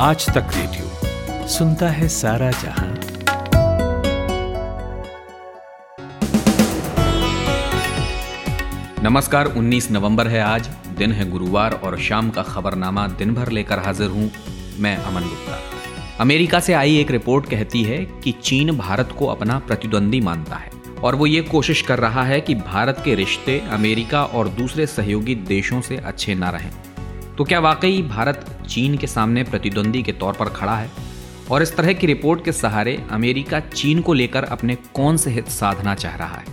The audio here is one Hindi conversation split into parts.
आज तक रेडियो। सुनता है सारा जहाँ। नमस्कार 19 नवंबर है आज। दिन है गुरुवार और शाम का खबरनामा दिन भर लेकर हाजिर हूँ मैं अमन गुप्ता। अमेरिका से आई एक रिपोर्ट कहती है कि चीन भारत को अपना प्रतिद्वंदी मानता है और वो ये कोशिश कर रहा है कि भारत के रिश्ते अमेरिका और दूसरे सहयोगी देशों से अच्छे ना रहें। तो क्या वाकई भारत चीन के सामने प्रतिद्वंदी के तौर पर खड़ा है? और इस तरह की रिपोर्ट के सहारे अमेरिका चीन को लेकर अपने कौन से हित साधना चाह रहा है?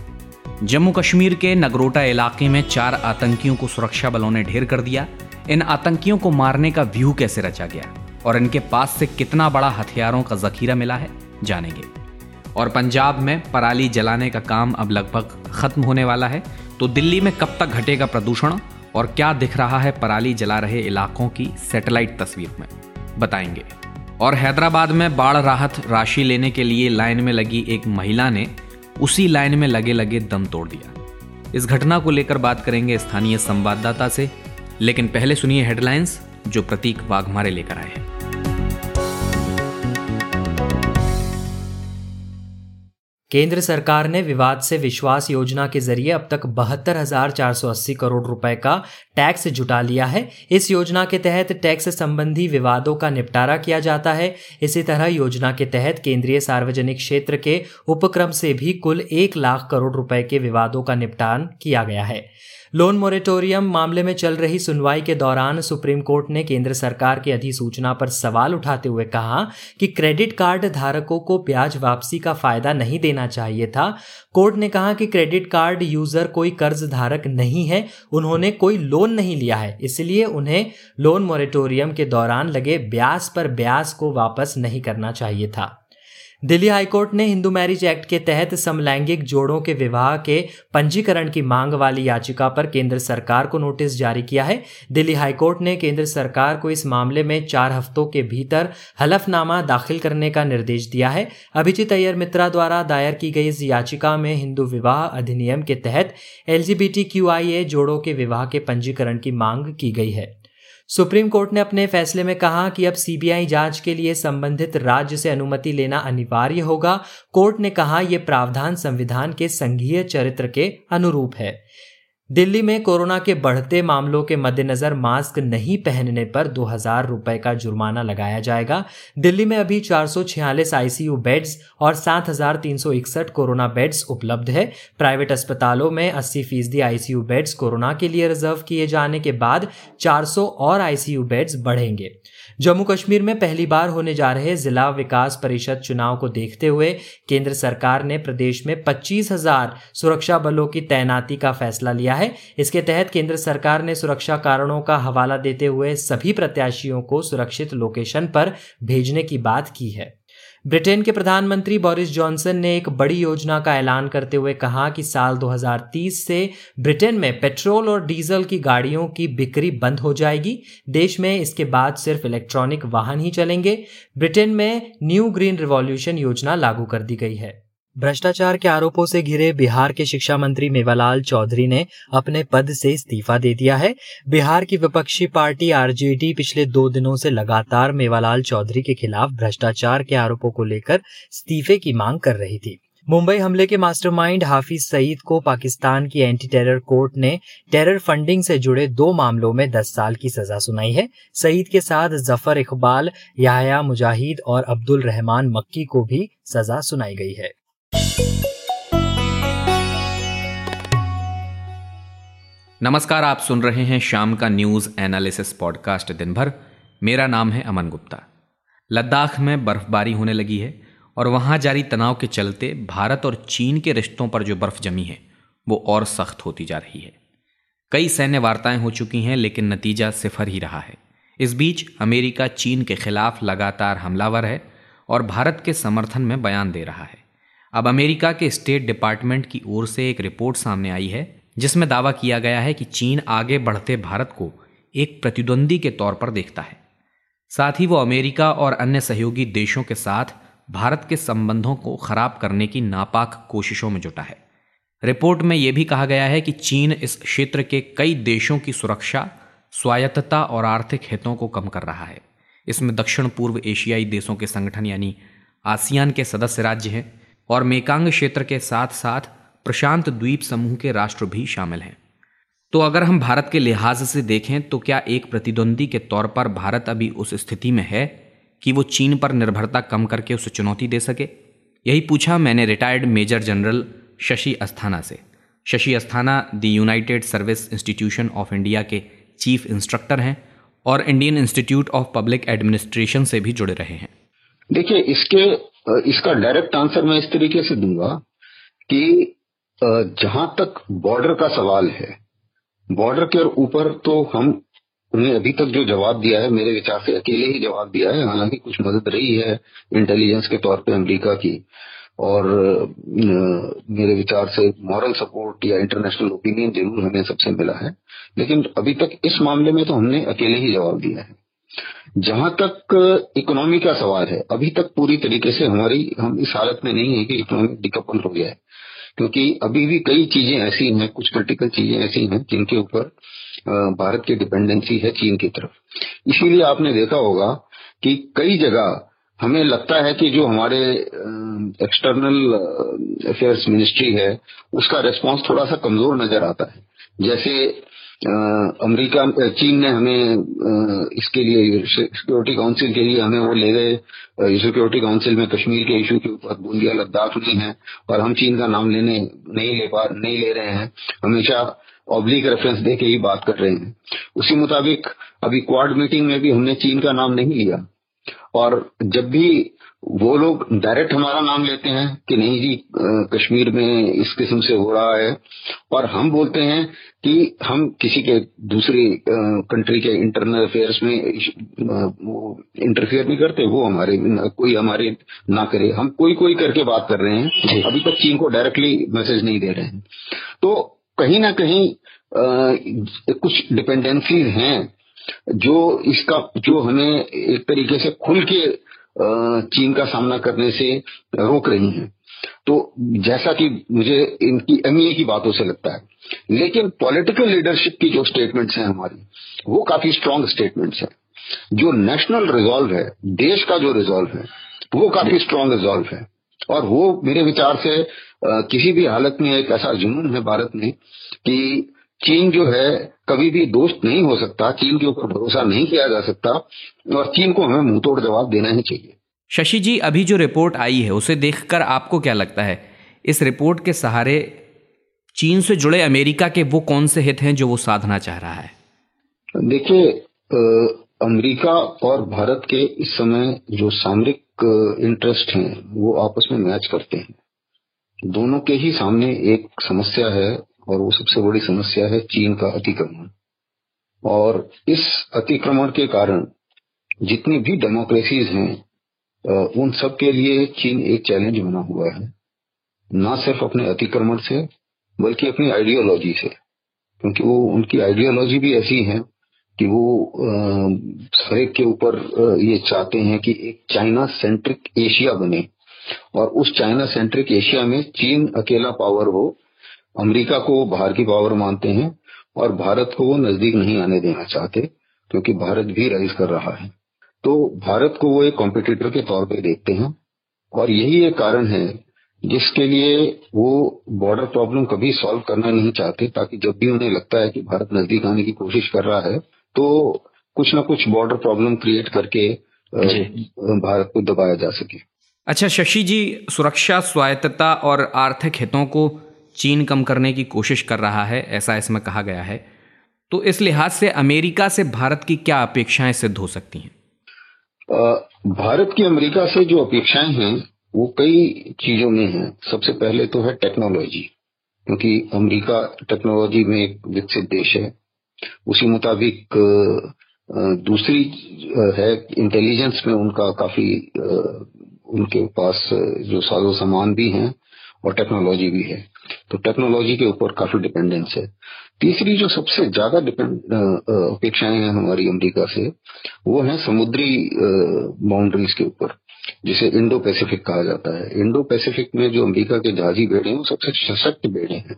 जम्मू कश्मीर के नगरोटा इलाके में चार आतंकियों को सुरक्षा बलों ने ढेर कर दिया। इन आतंकियों को मारने का व्यू कैसे रचा गया? और इनके पास से कितना बड़ा हथियारों का जखीरा मिला है? जानेंगे। और पंजाब में पराली जलाने का काम अब लगभग खत्म होने वाला है। तो दिल्ली में कब तक घटेगा प्रदूषण? और क्या दिख रहा है पराली जला रहे इलाकों की सैटेलाइट तस्वीर में? बताएँगे। और हैदराबाद में बाढ़ राहत राशि लेने के लिए लाइन में लगी एक महिला ने उसी लाइन में लगे लगे दम तोड़ दिया। इस घटना को लेकर बात करेंगे स्थानीय संवाददाता से, लेकिन पहले सुनिए हेडलाइंस जो प्रतीक वाघमारे लेकर आए हैं। केंद्र सरकार ने विवाद से विश्वास योजना के ज़रिए अब तक बहत्तर हज़ार चार सौ अस्सी करोड़ रुपए का टैक्स जुटा लिया है। इस योजना के तहत टैक्स संबंधी विवादों का निपटारा किया जाता है। इसी तरह योजना के तहत केंद्रीय सार्वजनिक क्षेत्र के उपक्रम से भी कुल एक लाख करोड़ रुपए के विवादों का निपटान किया गया है। लोन मोरेटोरियम मामले में चल रही सुनवाई के दौरान सुप्रीम कोर्ट ने केंद्र सरकार की अधिसूचना पर सवाल उठाते हुए कहा कि क्रेडिट कार्ड धारकों को ब्याज वापसी का फ़ायदा नहीं देना चाहिए था। कोर्ट ने कहा कि क्रेडिट कार्ड यूज़र कोई कर्ज धारक नहीं है, उन्होंने कोई लोन नहीं लिया है, इसलिए उन्हें लोन मोरेटोरियम के दौरान लगे ब्याज पर ब्याज को वापस नहीं करना चाहिए था। दिल्ली हाईकोर्ट ने हिंदू मैरिज एक्ट के तहत समलैंगिक जोड़ों के विवाह के पंजीकरण की मांग वाली याचिका पर केंद्र सरकार को नोटिस जारी किया है। दिल्ली हाईकोर्ट ने केंद्र सरकार को इस मामले में चार हफ्तों के भीतर हलफनामा दाखिल करने का निर्देश दिया है। अभिजीत अय्यर मित्रा द्वारा दायर की गई इस याचिका में हिंदू विवाह अधिनियम के तहत एलजीबीटीक्यूआईए जोड़ों के विवाह के पंजीकरण की मांग की गई है। सुप्रीम कोर्ट ने अपने फैसले में कहा कि अब सीबीआई जाँच के लिए संबंधित राज्य से अनुमति लेना अनिवार्य होगा। कोर्ट ने कहा यह प्रावधान संविधान के संघीय चरित्र के अनुरूप है। दिल्ली में कोरोना के बढ़ते मामलों के मद्देनजर मास्क नहीं पहनने पर दो हज़ार रुपए का जुर्माना लगाया जाएगा। दिल्ली में अभी चार सौ छियालीस आईसीयू बेड्स और सात हज़ार तीन सौ इकसठ कोरोना बेड्स उपलब्ध है। प्राइवेट अस्पतालों में अस्सी फ़ीसदी आईसीयू बेड्स कोरोना के लिए रिज़र्व किए जाने के बाद 400 और आईसीयू बेड्स बढ़ेंगे। जम्मू कश्मीर में पहली बार होने जा रहे जिला विकास परिषद चुनाव को देखते हुए केंद्र सरकार ने प्रदेश में पच्चीस हज़ार सुरक्षा बलों की तैनाती का फैसला लिया है। इसके तहत केंद्र सरकार ने सुरक्षा कारणों का हवाला देते हुए सभी प्रत्याशियों को सुरक्षित लोकेशन पर भेजने की बात की है। ब्रिटेन के प्रधानमंत्री बोरिस जॉनसन ने एक बड़ी योजना का ऐलान करते हुए कहा कि साल 2030 से ब्रिटेन में पेट्रोल और डीजल की गाड़ियों की बिक्री बंद हो जाएगी। देश में इसके बाद सिर्फ़ इलेक्ट्रॉनिक वाहन ही चलेंगे। ब्रिटेन में न्यू ग्रीन रिवॉल्यूशन योजना लागू कर दी गई है। भ्रष्टाचार के आरोपों से घिरे बिहार के शिक्षा मंत्री मेवालाल चौधरी ने अपने पद से इस्तीफा दे दिया है। बिहार की विपक्षी पार्टी आरजेडी पिछले दो दिनों से लगातार मेवालाल चौधरी के खिलाफ भ्रष्टाचार के आरोपों को लेकर इस्तीफे की मांग कर रही थी। मुंबई हमले के मास्टरमाइंड हाफिज सईद को पाकिस्तान की एंटी टेरर कोर्ट ने टेरर फंडिंग से जुड़े दो मामलों में 10 साल की सजा सुनाई है। सईद के साथ ज़फ़र इकबाल, याहया मुजाहिद और अब्दुल रहमान मक्की को भी सजा सुनाई गई है। नमस्कार, आप सुन रहे हैं शाम का न्यूज़ एनालिसिस पॉडकास्ट दिन भर मेरा नाम है अमन गुप्ता। लद्दाख में बर्फबारी होने लगी है और वहाँ जारी तनाव के चलते भारत और चीन के रिश्तों पर जो बर्फ़ जमी है, वो और सख्त होती जा रही है। कई सैन्य वार्ताएँ हो चुकी हैं, लेकिन नतीजा सिफर ही रहा है। इस बीच अमेरिका चीन के खिलाफ लगातार हमलावर है और भारत के समर्थन में बयान दे रहा है। अब अमेरिका के स्टेट डिपार्टमेंट की ओर से एक रिपोर्ट सामने आई है, जिसमें दावा किया गया है कि चीन आगे बढ़ते भारत को एक प्रतिद्वंदी के तौर पर देखता है। साथ ही वो अमेरिका और अन्य सहयोगी देशों के साथ भारत के संबंधों को खराब करने की नापाक कोशिशों में जुटा है। रिपोर्ट में यह भी कहा गया है कि चीन इस क्षेत्र के कई देशों की सुरक्षा, स्वायत्तता और आर्थिक हितों को कम कर रहा है। इसमें दक्षिण पूर्व एशियाई देशों के संगठन यानी आसियान के सदस्य राज्य हैं। और मेकांग क्षेत्र के साथ साथ प्रशांत द्वीप समूह के राष्ट्र भी शामिल हैं। तो अगर हम भारत के लिहाज से देखें तो क्या एक प्रतिद्वंदी के तौर पर भारत अभी उस स्थिति में है कि वो चीन पर निर्भरता कम करके उसे चुनौती दे सके? यही पूछा मैंने retired major general Shashi Asthana से। Shashi Asthana the united service institution of India के चीफ इंस्ट्रक्टर हैं और Indian institute of public administration से भी जुड़े रहे हैं। देखिए, इसके इसका डायरेक्ट आंसर मैं इस तरीके से दूँगा कि जहाँ तक बॉर्डर का सवाल है बॉर्डर के ऊपर तो हम उन्हें अभी तक जो जवाब दिया है, मेरे विचार से अकेले ही जवाब दिया है, हालाँकि कुछ मदद रही है इंटेलिजेंस के तौर पे अमेरिका की और मेरे विचार से मॉरल सपोर्ट या इंटरनेशनल ओपिनियन ज़रूर हमें सबसे मिला है। लेकिन अभी तक इस मामले में तो हमने अकेले ही जवाब दिया है। जहाँ तक इकोनॉमी का सवाल है, अभी तक पूरी तरीके से हमारी, हम इस हालत में नहीं है कि इकोनॉमी डिकपल हो गया है क्योंकि अभी भी कई चीज़ें ऐसी हैं, कुछ क्रिटिकल चीज़ें ऐसी हैं, जिनके ऊपर भारत की डिपेंडेंसी है चीन की तरफ़। इसीलिए आपने देखा होगा कि कई जगह हमें लगता है कि जो हमारे एक्सटर्नल अफेयर्स मिनिस्ट्री है, उसका रिस्पांस थोड़ा सा कमज़ोर नज़र आता है। जैसे अमेरिका चीन ने हमें इसके लिए सिक्योरिटी काउंसिल के लिए हमें वो ले गए। सिक्योरिटी काउंसिल में कश्मीर के इशू के ऊपर बूंदिया, लद्दाख नहीं है और हम चीन का नाम लेने नहीं ले पा, नहीं ले रहे हैं। हमेशा ऑब्लिक रेफरेंस दे के ही बात कर रहे हैं। उसी मुताबिक अभी क्वाड मीटिंग में भी हमने चीन का नाम नहीं लिया। और जब भी वो लोग डायरेक्ट हमारा नाम लेते हैं कि नहीं जी कश्मीर में इस किस्म से हो रहा है। और हम बोलते हैं कि हम किसी के दूसरी कंट्री के इंटरनल अफेयर्स में इंटरफेयर नहीं करते वो हमारे कोई हमारे ना करे। हम कोई कोई करके बात कर रहे हैं। अभी तक चीन को डायरेक्टली मैसेज नहीं दे रहे हैं। तो कहीं ना कहीं आ, कुछ डिपेंडेंसीज हैं जो इसका जो हमें एक तरीके से खुल के चीन का सामना करने से रोक रही हैं। तो जैसा कि मुझे इनकी एमईए की बातों से लगता है, लेकिन पॉलिटिकल लीडरशिप की जो स्टेटमेंट्स हैं हमारी, वो काफ़ी स्ट्रांग स्टेटमेंट्स हैं। जो नेशनल रिजॉल्व है, देश का जो रिजॉल्व है, वो काफ़ी स्ट्रांग रिजॉल्व है। और वो मेरे विचार से किसी भी हालत में एक ऐसा जुनून है भारत में कि चीन जो है कभी भी दोस्त नहीं हो सकता चीन के ऊपर भरोसा नहीं किया जा सकता और चीन को हमें मुँह तोड़ जवाब देना ही चाहिए। शशि जी अभी जो रिपोर्ट आई है उसे देखकर आपको क्या लगता है? इस रिपोर्ट के सहारे चीन से जुड़े अमेरिका के वो कौन से हित हैं जो वो साधना चाह रहा है? देखिए अमेरिका और भारत के इस समय जो सामरिक इंटरेस्ट हैं वो आपस में मैच करते हैं। दोनों के ही सामने एक समस्या है और वो सबसे बड़ी समस्या है चीन का अतिक्रमण। और इस अतिक्रमण के कारण जितनी भी डेमोक्रेसीज हैं उन सब के लिए चीन एक चैलेंज बना हुआ है। ना सिर्फ़ अपने अतिक्रमण से, बल्कि अपनी आइडियोलॉजी से। क्योंकि वो, उनकी आइडियोलॉजी भी ऐसी है कि वो हर के ऊपर ये चाहते हैं कि एक चाइना सेंट्रिक एशिया बने। और उस चाइना सेंट्रिक एशिया में चीन अकेला पावर हो अमेरिका को बाहर की पावर मानते हैं और भारत को वो नज़दीक नहीं आने देना चाहते क्योंकि भारत भी राइज कर रहा है। तो भारत को वो एक कॉम्पिटिटर के तौर पे देखते हैं और यही एक कारण है जिसके लिए वो बॉर्डर प्रॉब्लम कभी सॉल्व करना नहीं चाहते ताकि जब भी उन्हें लगता है कि भारत नज़दीक आने की कोशिश कर रहा है तो कुछ ना कुछ बॉर्डर प्रॉब्लम क्रिएट करके भारत को दबाया जा सके। अच्छा शशि जी सुरक्षा स्वायत्तता और आर्थिक हितों को चीन कम करने की कोशिश कर रहा है, ऐसा इसमें कहा गया है। तो इस लिहाज से अमेरिका से भारत की क्या अपेक्षाएँ सिद्ध हो सकती हैं? भारत की अमेरिका से जो अपेक्षाएँ हैं, वो कई चीज़ों में हैं। सबसे पहले तो है टेक्नोलॉजी, क्योंकि अमेरिका टेक्नोलॉजी में एक विकसित देश है। उसी मुताबिक दूसरी है इंटेलिजेंस में उनका काफ़ी उनके पास जो साजो सामान भी हैं और टेक्नोलॉजी भी है। तो टेक्नोलॉजी के ऊपर काफ़ी डिपेंडेंस है। तीसरी जो सबसे ज़्यादा डिपेंड अपेक्षाएँ हैं हमारी अमेरिका से, वो है समुद्री बाउंड्रीज के ऊपर, जिसे इंडो पैसिफिक कहा जाता है। इंडो पैसिफिक में जो अमेरिका के जहाजी बेड़े हैं, वो सबसे सशक्त बेड़े हैं।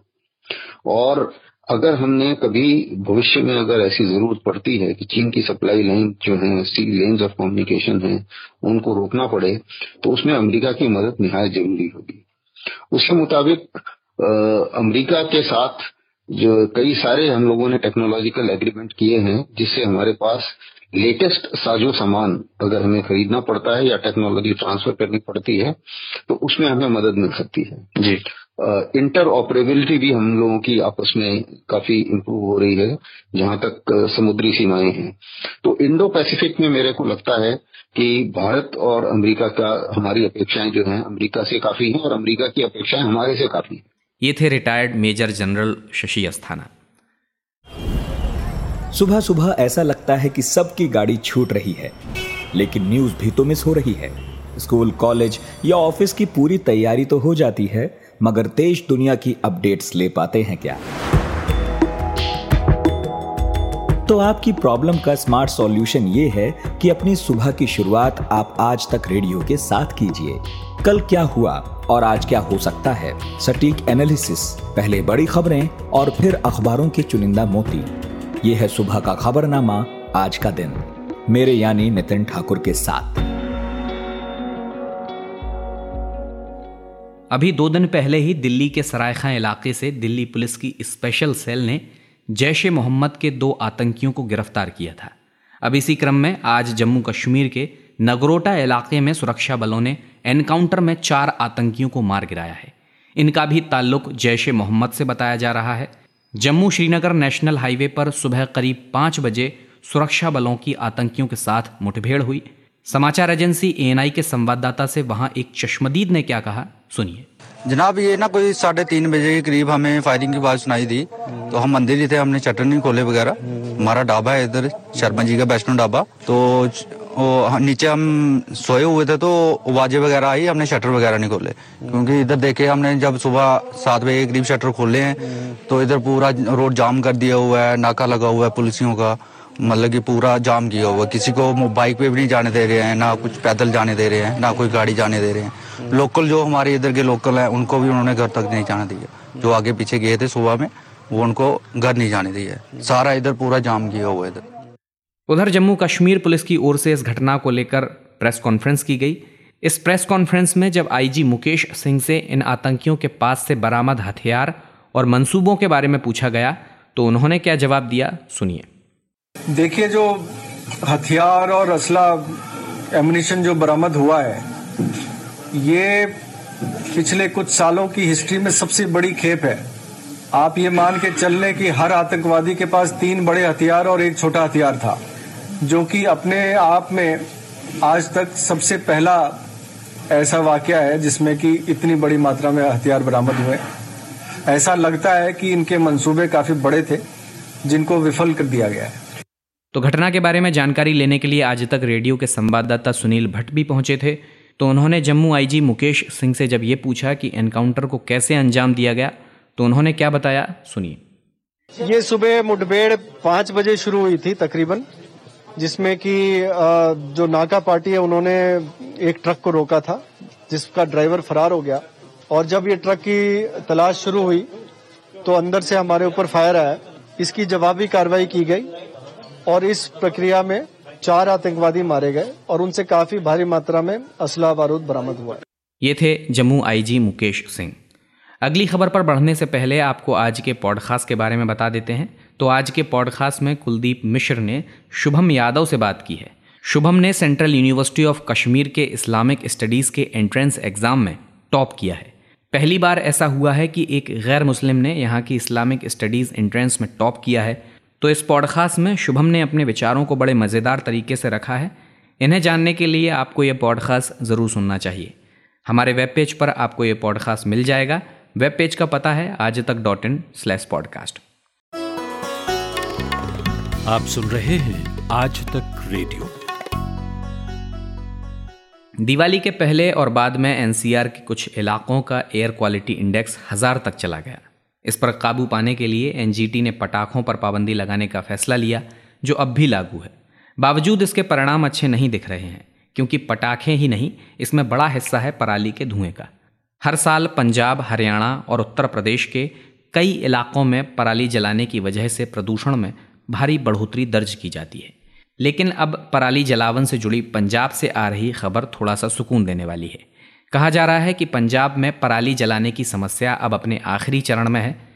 और अगर हमने कभी भविष्य में अगर ऐसी ज़रूरत पड़ती है कि चीन की सप्लाई लाइन जो है सी लेन्स ऑफ़ कम्युनिकेशन है, उनको रोकना पड़े तो उसमें अमेरिका की मदद निहायत ज़रूरी होगी। उसके मुताबिक अमेरिका के साथ जो कई सारे हम लोगों ने टेक्नोलॉजिकल एग्रीमेंट किए हैं जिससे हमारे पास लेटेस्ट साजो सामान अगर हमें खरीदना पड़ता है या टेक्नोलॉजी ट्रांसफ़र करनी पड़ती है तो उसमें हमें मदद मिल सकती है। जी। इंटर ऑपरेबिलिटी भी हम लोगों की आपस में काफ़ी इम्प्रूव हो रही है जहाँ तक समुद्री सीमाएँ हैं। तो इंडो पैसिफिक में मेरे को लगता है कि भारत और अमेरिका का हमारी अपेक्षाएँ जो हैं अमेरिका से काफ़ी हैं और अमेरिका की अपेक्षाएँ हमारे से काफ़ी हैं। ये थे retired major general Shashi Asthana. सुबह सुबह ऐसा लगता है कि सबकी गाड़ी छूट रही है, लेकिन न्यूज़ भी तो मिस हो रही है। स्कूल कॉलेज या ऑफ़िस की पूरी तैयारी तो हो जाती है, मगर देश दुनिया की अपडेट्स ले पाते हैं क्या? तो आपकी प्रॉब्लम का स्मार्ट सॉल्यूशन ये है कि अपनी सुबह की शुरुआत आप आज तक रेडियो के साथ कीजिए। कल क्या हुआ? और आज क्या हो सकता है? सटीक एनालिसिस पहले बड़ी खबरें और फिर अखबारों के चुनिंदा मोती। ये है सुबह का खबरनामा, आज का दिन। मेरे यानी नितिन ठाकुर के साथ। अभी दो दिन पहले ही दिल्ली के सरायखा इलाके से दिल्ली पुलिस की स्पेशल सेल ने जैश ए मोहम्मद के दो आतंकियों को गिरफ़्तार किया था। अब इसी क्रम में आज जम्मू कश्मीर के नगरोटा इलाके में सुरक्षा बलों ने एनकाउंटर में चार आतंकियों को मार गिराया है। इनका भी ताल्लुक जैश ए मोहम्मद से बताया जा रहा है। जम्मू श्रीनगर नेशनल हाईवे पर सुबह करीब पाँच बजे सुरक्षा बलों की आतंकियों के साथ मुठभेड़ हुई। समाचार एजेंसी एएनआई के संवाददाता से वहाँ एक चश्मदीद ने क्या कहा, सुनिए। जनाब, ये ना कोई साढ़े तीन बजे के करीब हमें फायरिंग की आवाज़ सुनाई दी। तो हम मंदिर ही थे हमने चटर नहीं खोले वगैरह, हमारा ढाबा है इधर, शर्मा जी का वैष्णो ढाबा। तो वो नीचे हम सोए हुए थे तो वाजे वगैरह आई, हमने शटर वगैरह नहीं खोले। क्योंकि इधर देखे हमने जब सुबह सात बजे करीब शटर खोले हैं तो इधर पूरा रोड जाम कर दिया हुआ है, नाका लगा हुआ है पुलिसियों का। मतलब कि पूरा जाम किया हुआ किसी को बाइक पे भी नहीं जाने दे रहे हैं, ना कुछ पैदल जाने दे रहे हैं, ना कोई गाड़ी जाने दे रहे हैं। लोकल जो हमारे इधर के लोकल हैं, उनको भी उन्होंने घर तक नहीं जाने दिया। जो आगे पीछे गए थे सुबह में, वो उनको घर नहीं जाने दिया। सारा इधर पूरा जाम किया हुआ इधर। उधर जम्मू कश्मीर पुलिस की ओर से इस घटना को लेकर प्रेस कॉन्फ्रेंस की गई। इस प्रेस कॉन्फ्रेंस में जब आईजी मुकेश सिंह से इन आतंकियों के पास से बरामद हथियार और मंसूबों के बारे में पूछा गया तो उन्होंने क्या जवाब दिया? सुनिए। देखिए, जो हथियार और असला एमिनेशन जो बरामद हुआ है, ये पिछले कुछ सालों की हिस्ट्री में सबसे बड़ी खेप है। आप ये मान के चल लें कि हर आतंकवादी के पास तीन बड़े हथियार और एक छोटा हथियार था। जो कि अपने आप में आज तक सबसे पहला ऐसा वाक्य है जिसमें कि इतनी बड़ी मात्रा में हथियार बरामद हुए। ऐसा लगता है कि इनके मंसूबे काफ़ी बड़े थे जिनको विफल कर दिया गया है। तो घटना के बारे में जानकारी लेने के लिए आज तक रेडियो के संवाददाता सुनील भट्ट भी पहुँचे थे। तो उन्होंने जम्मू आईजी मुकेश सिंह से जब ये पूछा कि एनकाउंटर को कैसे अंजाम दिया गया तो उन्होंने क्या बताया सुनिए। ये सुबह मुठभेड़ पाँच बजे शुरू हुई थी तकरीबन। जिसमें कि जो नाका पार्टी है, उन्होंने एक ट्रक को रोका था, जिसका ड्राइवर फरार हो गया। और जब ये ट्रक की तलाश शुरू हुई तो अंदर से हमारे ऊपर फायर आया। इसकी जवाबी कार्रवाई की गई और इस प्रक्रिया में चार आतंकवादी मारे गए और उनसे काफ़ी भारी मात्रा में असला बारूद बरामद हुआ। ये थे जम्मू आईजी मुकेश सिंह। अगली खबर पर बढ़ने से पहले आपको आज के पॉडकास्ट के बारे में बता देते हैं। तो आज के पॉडकास्ट में कुलदीप मिश्र ने शुभम यादव से बात की है। शुभम ने सेंट्रल यूनिवर्सिटी ऑफ़ कश्मीर के इस्लामिक स्टडीज़ के एंट्रेंस एग्ज़ाम में टॉप किया है। पहली बार ऐसा हुआ है कि एक गैर मुस्लिम ने यहाँ की इस्लामिक स्टडीज़ एंट्रेंस में टॉप किया है। तो इस पॉडकास्ट में शुभम ने अपने विचारों को बड़े मज़ेदार तरीके से रखा है। इन्हें जानने के लिए आपको ये पॉडकास्ट ज़रूर सुनना चाहिए। हमारे वेब पेज पर आपको ये पॉडकास्ट मिल जाएगा। वेब पेज का पता है आज तक डॉट इन स्लैश पॉडकास्ट आप सुन रहे हैं आज तक रेडियो। दिवाली के पहले और बाद में एनसीआर के कुछ इलाकों का एयर क्वालिटी इंडेक्स हज़ार तक चला गया। इस पर काबू पाने के लिए एनजीटी ने पटाखों पर पाबंदी लगाने का फैसला लिया, जो अब भी लागू है। बावजूद इसके परिणाम अच्छे नहीं दिख रहे हैं, क्योंकि पटाखे ही नहीं, इसमें बड़ा हिस्सा है पराली के धुएँ का। हर साल पंजाब, हरियाणा और उत्तर प्रदेश के कई इलाकों में पराली जलाने की वजह से प्रदूषण में भारी बढ़ोतरी दर्ज की जाती है। लेकिन अब पराली जलावन से जुड़ी पंजाब से आ रही खबर थोड़ा सा सुकून देने वाली है। कहा जा रहा है कि पंजाब में पराली जलाने की समस्या अब अपने आखिरी चरण में है।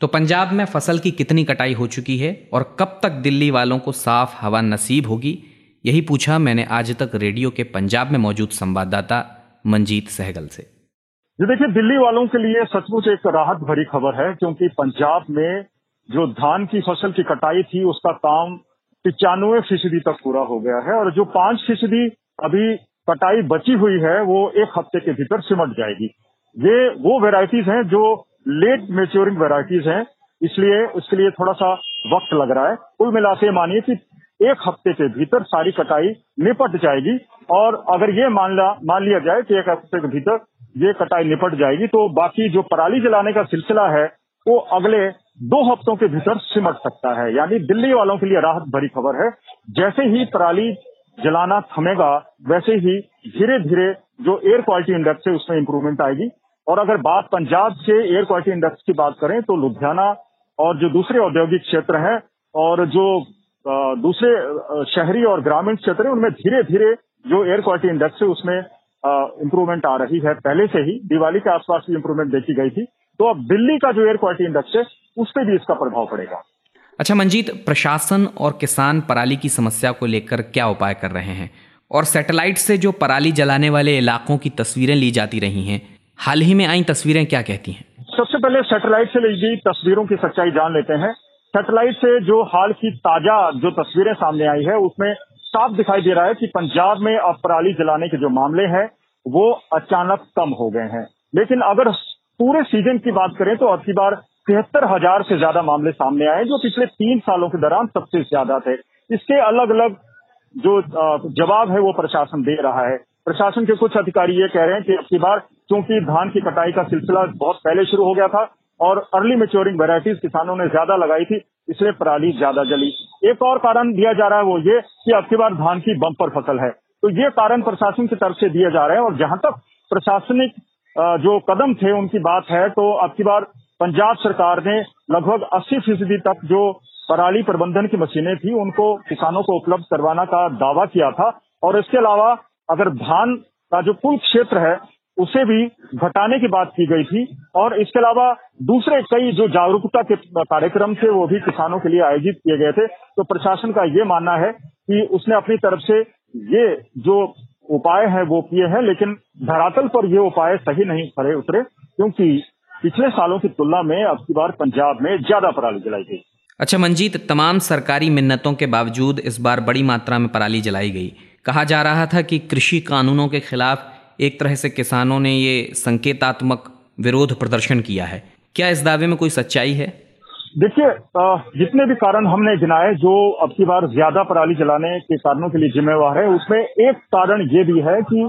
तो पंजाब में फ़सल की कितनी कटाई हो चुकी है और कब तक दिल्ली वालों को साफ़ हवा नसीब होगी, यही पूछा मैंने आज तक रेडियो के पंजाब में मौजूद संवाददाता मंजीत सहगल से। जी, देखिए, दिल्ली वालों के लिए सचमुच एक राहत भरी खबर है, क्योंकि पंजाब में जो धान की फ़सल की कटाई थी, उसका काम पिचानवे फ़ीसदी तक पूरा हो गया है और जो पाँच फ़ीसदी अभी कटाई बची हुई है, वो एक हफ़्ते के भीतर सिमट जाएगी। ये, वो वेराइटीज हैं जो लेट मेच्योरिंग वेराइटीज हैं, इसलिए, उसके लिए थोड़ा सा वक्त लग रहा है। कुल मिला के मानिए कि एक हफ़्ते के भीतर सारी कटाई निपट जाएगी और अगर ये मान ला, मान लिया जाए कि एक हफ़्ते के भीतर ये कटाई निपट जाएगी तो बाकी जो पराली जलाने का सिलसिला है, वो अगले दो हफ्तों के भीतर सिमट सकता है। यानी दिल्ली वालों के लिए राहत भरी खबर है। जैसे ही पराली जलाना थमेगा, वैसे ही धीरे धीरे जो एयर क्वालिटी इंडेक्स है, उसमें इंप्रूवमेंट आएगी। और अगर बात पंजाब से एयर क्वालिटी इंडेक्स की बात करें तो लुधियाना और जो दूसरे औद्योगिक क्षेत्र हैं, और जो दूसरे शहरी और ग्रामीण क्षेत्र है, उनमें धीरे धीरे जो एयर क्वालिटी इंडेक्स है, उसमें इम्प्रूवमेंट आ रही है। पहले से ही दिवाली के आसपास भी इम्प्रूवमेंट देखी गई थी। तो अब दिल्ली का जो एयर क्वालिटी इंडेक्स है उस पर भी इसका प्रभाव पड़ेगा। अच्छा मंजीत प्रशासन और किसान पराली की समस्या को लेकर क्या उपाय कर रहे हैं? और सैटेलाइट से जो पराली जलाने वाले इलाकों की तस्वीरें ली जाती रही हैं हाल ही में आई तस्वीरें क्या कहती हैं? सबसे पहले सैटेलाइट से ली गई तस्वीरों की सच्चाई जान लेते हैं। सैटेलाइट से जो हाल की ताज़ा जो तस्वीरें सामने आई है उसमें साफ़ दिखाई दे रहा है कि पंजाब में अब पराली जलाने के जो मामले हैं वो अचानक कम हो गए हैं। लेकिन अगर पूरे सीज़न की बात करें तो अब की बार तिहत्तर हज़ार से ज़्यादा मामले सामने आए जो पिछले तीन सालों के दौरान सबसे ज़्यादा थे। इसके अलग अलग जो जवाब है वो प्रशासन दे रहा है। प्रशासन के कुछ अधिकारी ये कह रहे हैं कि अब की बार क्योंकि धान की कटाई का सिलसिला बहुत पहले शुरू हो गया था और अर्ली मेच्योरिंग वेराइटीज किसानों ने ज़्यादा लगाई थी, इसलिए पराली ज़्यादा जली। एक और कारण दिया जा रहा है वो ये कि अब की बार धान की बम्पर फ़सल है। तो ये कारण प्रशासन की तरफ़ से दिए जा रहे हैं और जहाँ तक प्रशासनिक जो कदम थे उनकी बात है तो अब की बार पंजाब सरकार ने लगभग 80 फ़ीसदी तक जो पराली प्रबंधन की मशीनें थी, उनको किसानों को उपलब्ध करवाना का दावा किया था। और इसके अलावा अगर धान का जो कुल क्षेत्र है, उसे भी घटाने की बात की गई थी। और इसके अलावा दूसरे कई जो जागरूकता के कार्यक्रम थे, वो भी किसानों के लिए आयोजित किए गए थे। तो प्रशासन का ये मानना है कि उसने अपनी तरफ़ से ये जो उपाय है, वो किए हैं, लेकिन धरातल पर ये उपाय सही नहीं खड़े उतरे, क्योंकि पिछले सालों की तुलना में अब की बार पंजाब में ज़्यादा पराली जलाई गई। अच्छा मंजीत तमाम सरकारी मिन्नतों के बावजूद इस बार बड़ी मात्रा में पराली जलाई गई। कहा जा रहा था कि कृषि कानूनों के खिलाफ एक तरह से किसानों ने ये संकेतात्मक विरोध प्रदर्शन किया है। क्या इस दावे में कोई सच्चाई है? देखिए जितने भी कारण हमने गिनाए जो अब की बार ज़्यादा पराली जलाने के कारणों के लिए जिम्मेवार है उसमें एक कारण ये भी है कि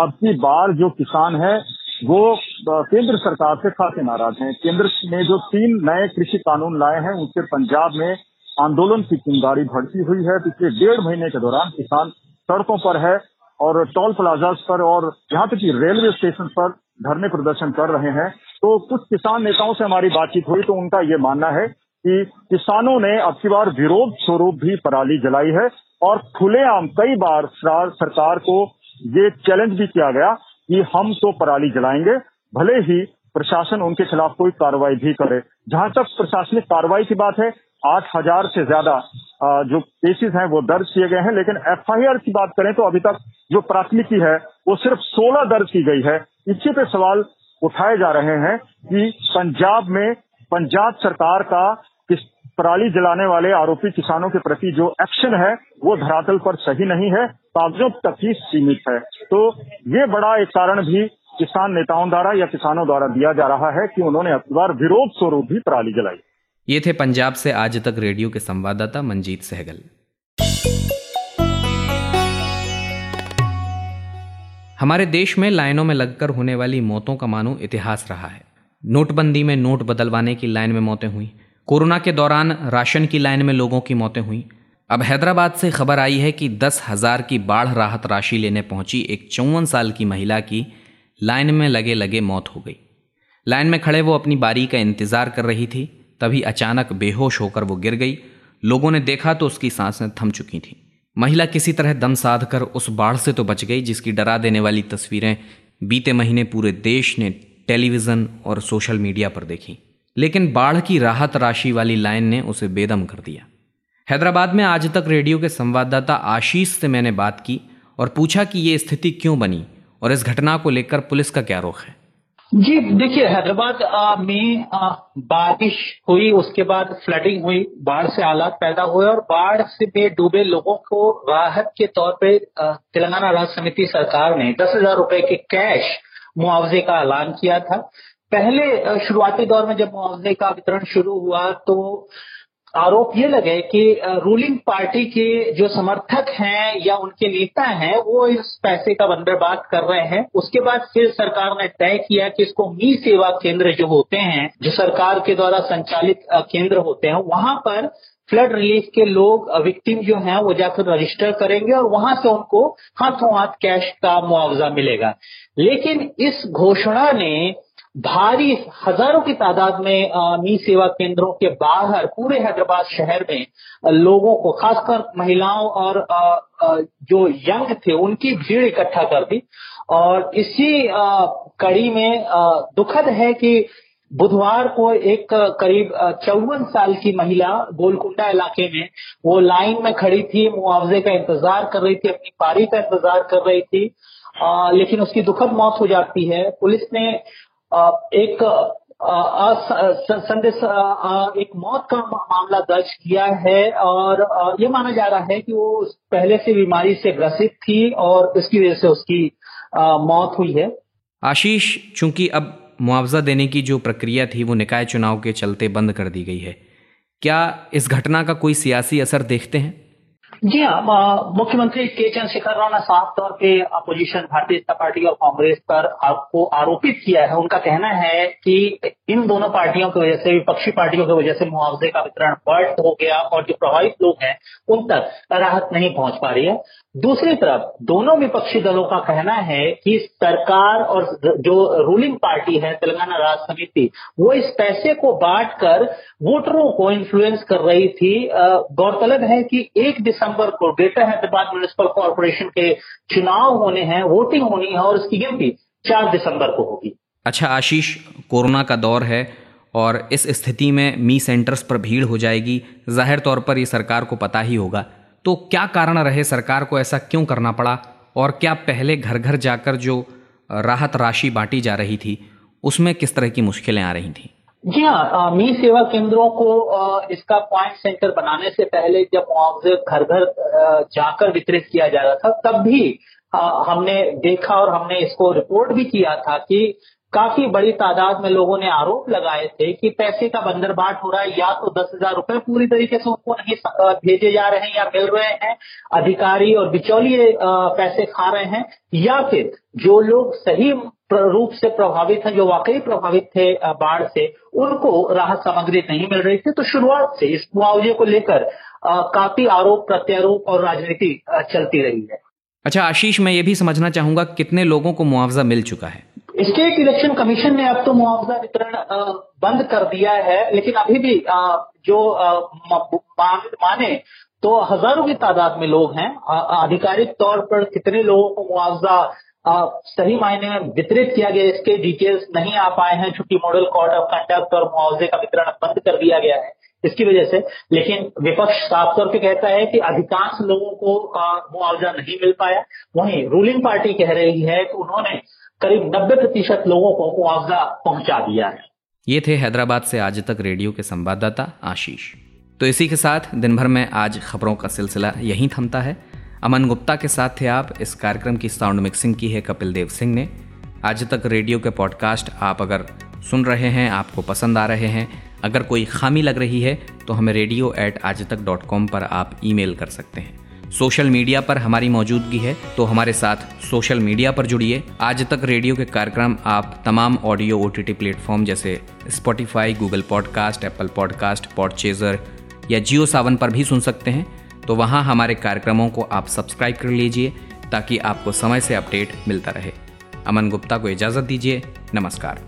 अब की बार जो किसान है वो केंद्र सरकार से खासे नाराज़ हैं। केंद्र ने जो तीन नए कृषि कानून लाए हैं, उनसे पंजाब में आंदोलन की चिंगारी भड़की हुई है। पिछले डेढ़ महीने के दौरान किसान सड़कों पर है और टोल प्लाजा पर और यहाँ तक कि रेलवे स्टेशन पर धरने प्रदर्शन कर रहे हैं। तो कुछ किसान नेताओं से हमारी बातचीत हुई तो उनका ये मानना है कि किसानों ने अब की बार विरोध स्वरूप भी पराली जलाई है और खुलेआम कई बार सरकार को ये चैलेंज भी किया गया कि हम तो पराली जलाएँगे, भले ही प्रशासन उनके खिलाफ कोई कार्रवाई भी करे। जहाँ तक प्रशासनिक कार्रवाई की बात है, आठ हज़ार से ज़्यादा जो केसेस हैं, वो दर्ज किए गए हैं, लेकिन एफआईआर की बात करें तो अभी तक जो प्राथमिकी है, वो सिर्फ़ 16 दर्ज की गई है। इसी पे सवाल उठाए जा रहे हैं कि पंजाब में, पंजाब सरकार का पराली जलाने वाले आरोपी किसानों के प्रति जो एक्शन है, वो धरातल पर सही नहीं है, कागजों तक ही सीमित है। तो ये बड़ा एक कारण भी किसान नेताओं द्वारा या किसानों द्वारा दिया जा रहा है कि उन्होंने अब बार विरोध स्वरूप भी पराली जलाई। ये थे पंजाब से आज तक रेडियो के संवाददाता मंजीत सहगल। हमारे देश में लाइनों में लगकर होने वाली मौतों का मानो इतिहास रहा है। नोटबंदी में नोट बदलवाने की लाइन में मौतें हुई। कोरोना के दौरान राशन की लाइन में लोगों की मौतें हुई। अब हैदराबाद से खबर आई है कि दस हज़ार की बाढ़ राहत राशि लेने पहुँची एक चौवन साल की महिला की, लाइन में लगे लगे मौत हो गई। लाइन में खड़े वो अपनी बारी का इंतज़ार कर रही थी, तभी अचानक बेहोश होकर वो गिर गई। लोगों ने देखा तो उसकी साँसें थम चुकी थीं। महिला किसी तरह दम साध कर उस बाढ़ से तो बच गई, जिसकी डरा देने वाली तस्वीरें बीते महीने पूरे देश ने टेलीविज़न और सोशल मीडिया पर देखी। लेकिन बाढ़ की राहत राशि वाली लाइन ने उसे बेदम कर दिया। हैदराबाद में आज तक रेडियो के संवाददाता आशीष से मैंने बात की और पूछा कि ये स्थिति क्यों बनी और इस घटना को लेकर पुलिस का क्या रुख है। जी, देखिए, हैदराबाद में बारिश हुई, उसके बाद फ्लडिंग हुई, बाढ़ से हालात पैदा हुए और बाढ़ से में डूबे लोगों को राहत के तौर पे तेलंगाना राज्य समिति सरकार ने दस हज़ार रूपए के कैश मुआवजे का ऐलान किया था। पहले शुरुआती दौर में जब मुआवजे का वितरण शुरू हुआ तो आरोप ये लगे कि रूलिंग पार्टी के जो समर्थक हैं या उनके नेता हैं, वो इस पैसे का बंदरबाद कर रहे हैं। उसके बाद फिर सरकार ने तय किया कि इसको मी सेवा केंद्र जो होते हैं, जो सरकार के द्वारा संचालित केंद्र होते हैं, वहाँ पर फ्लड रिलीफ के लोग विक्टिम जो हैं, वो जाकर रजिस्टर करेंगे और वहाँ से उनको हाथों हाथ कैश का मुआवजा मिलेगा। लेकिन इस घोषणा ने भारी हज़ारों की तादाद में मी सेवा केंद्रों के बाहर पूरे हैदराबाद शहर में लोगों को खासकर महिलाओं और जो यंग थे उनकी भीड़ इकट्ठा कर दी। और इसी कड़ी में दुखद है कि बुधवार को एक करीब चौवन साल की महिला गोलकुंडा इलाके में वो लाइन में खड़ी थी मुआवजे का इंतज़ार कर रही थी अपनी पारी का इंतज़ार कर रही थी। आ, लेकिन उसकी दुखद मौत हो जाती है। पुलिस ने एक संदेश एक मौत का मामला दर्ज किया है और ये माना जा रहा है कि वो पहले से बीमारी से ग्रसित थी और इसकी वजह से उसकी मौत हुई है। आशीष, चूँकि अब मुआवजा देने की जो प्रक्रिया थी, वो निकाय चुनाव के चलते बंद कर दी गई है। क्या इस घटना का कोई सियासी असर देखते हैं? जी हाँ मुख्यमंत्री के चंद्रशेखर राव ने साफ़ तौर पे अपोजिशन भारतीय जनता पार्टी और कांग्रेस पर आपको आरोपित किया है। उनका कहना है कि इन दोनों पार्टियों की वजह से, विपक्षी पार्टियों की वजह से मुआवजे का वितरण बर्ड हो गया और जो प्रभावित लोग हैं, उन तक राहत नहीं पहुँच पा रही है। दूसरी तरफ़, दोनों विपक्षी दलों का कहना है कि सरकार और जो रूलिंग पार्टी है, तेलंगाना राज समिति, वो इस पैसे को बांट कर वोटरों को इन्फ्लुएंस कर रही थी। गौरतलब है कि एक दिसंबर को ग्रेटर हैदराबाद म्यूनिसिपल कॉरपोरेशन के चुनाव होने हैं वोटिंग होनी है और इसकी गिनती चार दिसंबर को होगी। अच्छा आशीष, कोरोना का दौर है और इस स्थिति में मी सेंटर्स पर भीड़ हो जाएगी। ज़ाहिर तौर पर ये सरकार को पता ही होगा। तो क्या कारण रहे सरकार को ऐसा क्यों करना पड़ा? और क्या पहले घर घर जाकर जो राहत राशि बांटी जा रही थी, उसमें किस तरह की मुश्किलें आ रही थी? जी हाँ मी सेवा केंद्रों को इसका पॉइंट सेंटर बनाने से पहले जब मुआवजे घर घर जाकर वितरित किया जा रहा था, तब भी हमने देखा और हमने इसको रिपोर्ट भी किया था कि काफ़ी बड़ी तादाद में लोगों ने आरोप लगाए थे कि पैसे का बंदरबाट हो रहा है, या तो दस हज़ार रुपए पूरी तरीके से उनको नहीं भेजे जा रहे हैं या मिल रहे हैं, अधिकारी और बिचौलिए पैसे खा रहे हैं, या फिर जो लोग सही रूप से प्रभावित हैं, जो वाकई प्रभावित थे बाढ़ से, उनको राहत सामग्री नहीं मिल रही थी। तो शुरुआत से इस मुआवजे को लेकर काफ़ी आरोप प्रत्यारोप और राजनीति चलती रही है। अच्छा आशीष, मैं ये भी समझना चाहूँगा कितने लोगों को मुआवजा मिल चुका है? स्टेट इलेक्शन कमीशन ने अब तो मुआवजा वितरण बंद कर दिया है, लेकिन अभी भी जो माने तो हज़ारों की तादाद में लोग हैं। आधिकारिक तौर पर कितने लोगों को मुआवजा सही मायने में वितरित किया गया, इसके डिटेल्स नहीं आ पाए हैं। चूँकि मॉडल कोड ऑफ़ कंडक्ट और मुआवजे का वितरण बंद कर दिया गया है, इसकी वजह से। लेकिन विपक्ष साफ़ तौर पे कहता है कि अधिकांश लोगों को मुआवजा नहीं मिल पाया। वहीं रूलिंग पार्टी कह रही है कि उन्होंने करीब नब्बे प्रतिशत लोगों को मुआवजा पहुँचा दिया है। ये थे हैदराबाद से आज तक रेडियो के संवाददाता आशीष। तो इसी के साथ दिन भर में आज खबरों का सिलसिला यहीं थमता है। अमन गुप्ता के साथ थे आप। इस कार्यक्रम की साउंड मिक्सिंग की है कपिल देव सिंह ने। आज तक रेडियो के पॉडकास्ट आप अगर सुन रहे हैं, आपको पसंद आ रहे हैं, अगर कोई खामी लग रही है तो हमें रेडियो एट आज तक डॉट कॉम पर आप ईमेल कर सकते हैं। सोशल मीडिया पर हमारी मौजूदगी है तो हमारे साथ सोशल मीडिया पर जुड़िए। आज तक रेडियो के कार्यक्रम आप तमाम ऑडियो ओ टी प्लेटफॉर्म जैसे Spotify Google podcast Apple podcast Podchaser या जियो सावन पर भी सुन सकते हैं। तो वहाँ हमारे कार्यक्रमों को आप सब्सक्राइब कर लीजिए, ताकि आपको समय से अपडेट मिलता रहे। अमन गुप्ता को इजाज़त दीजिए। नमस्कार।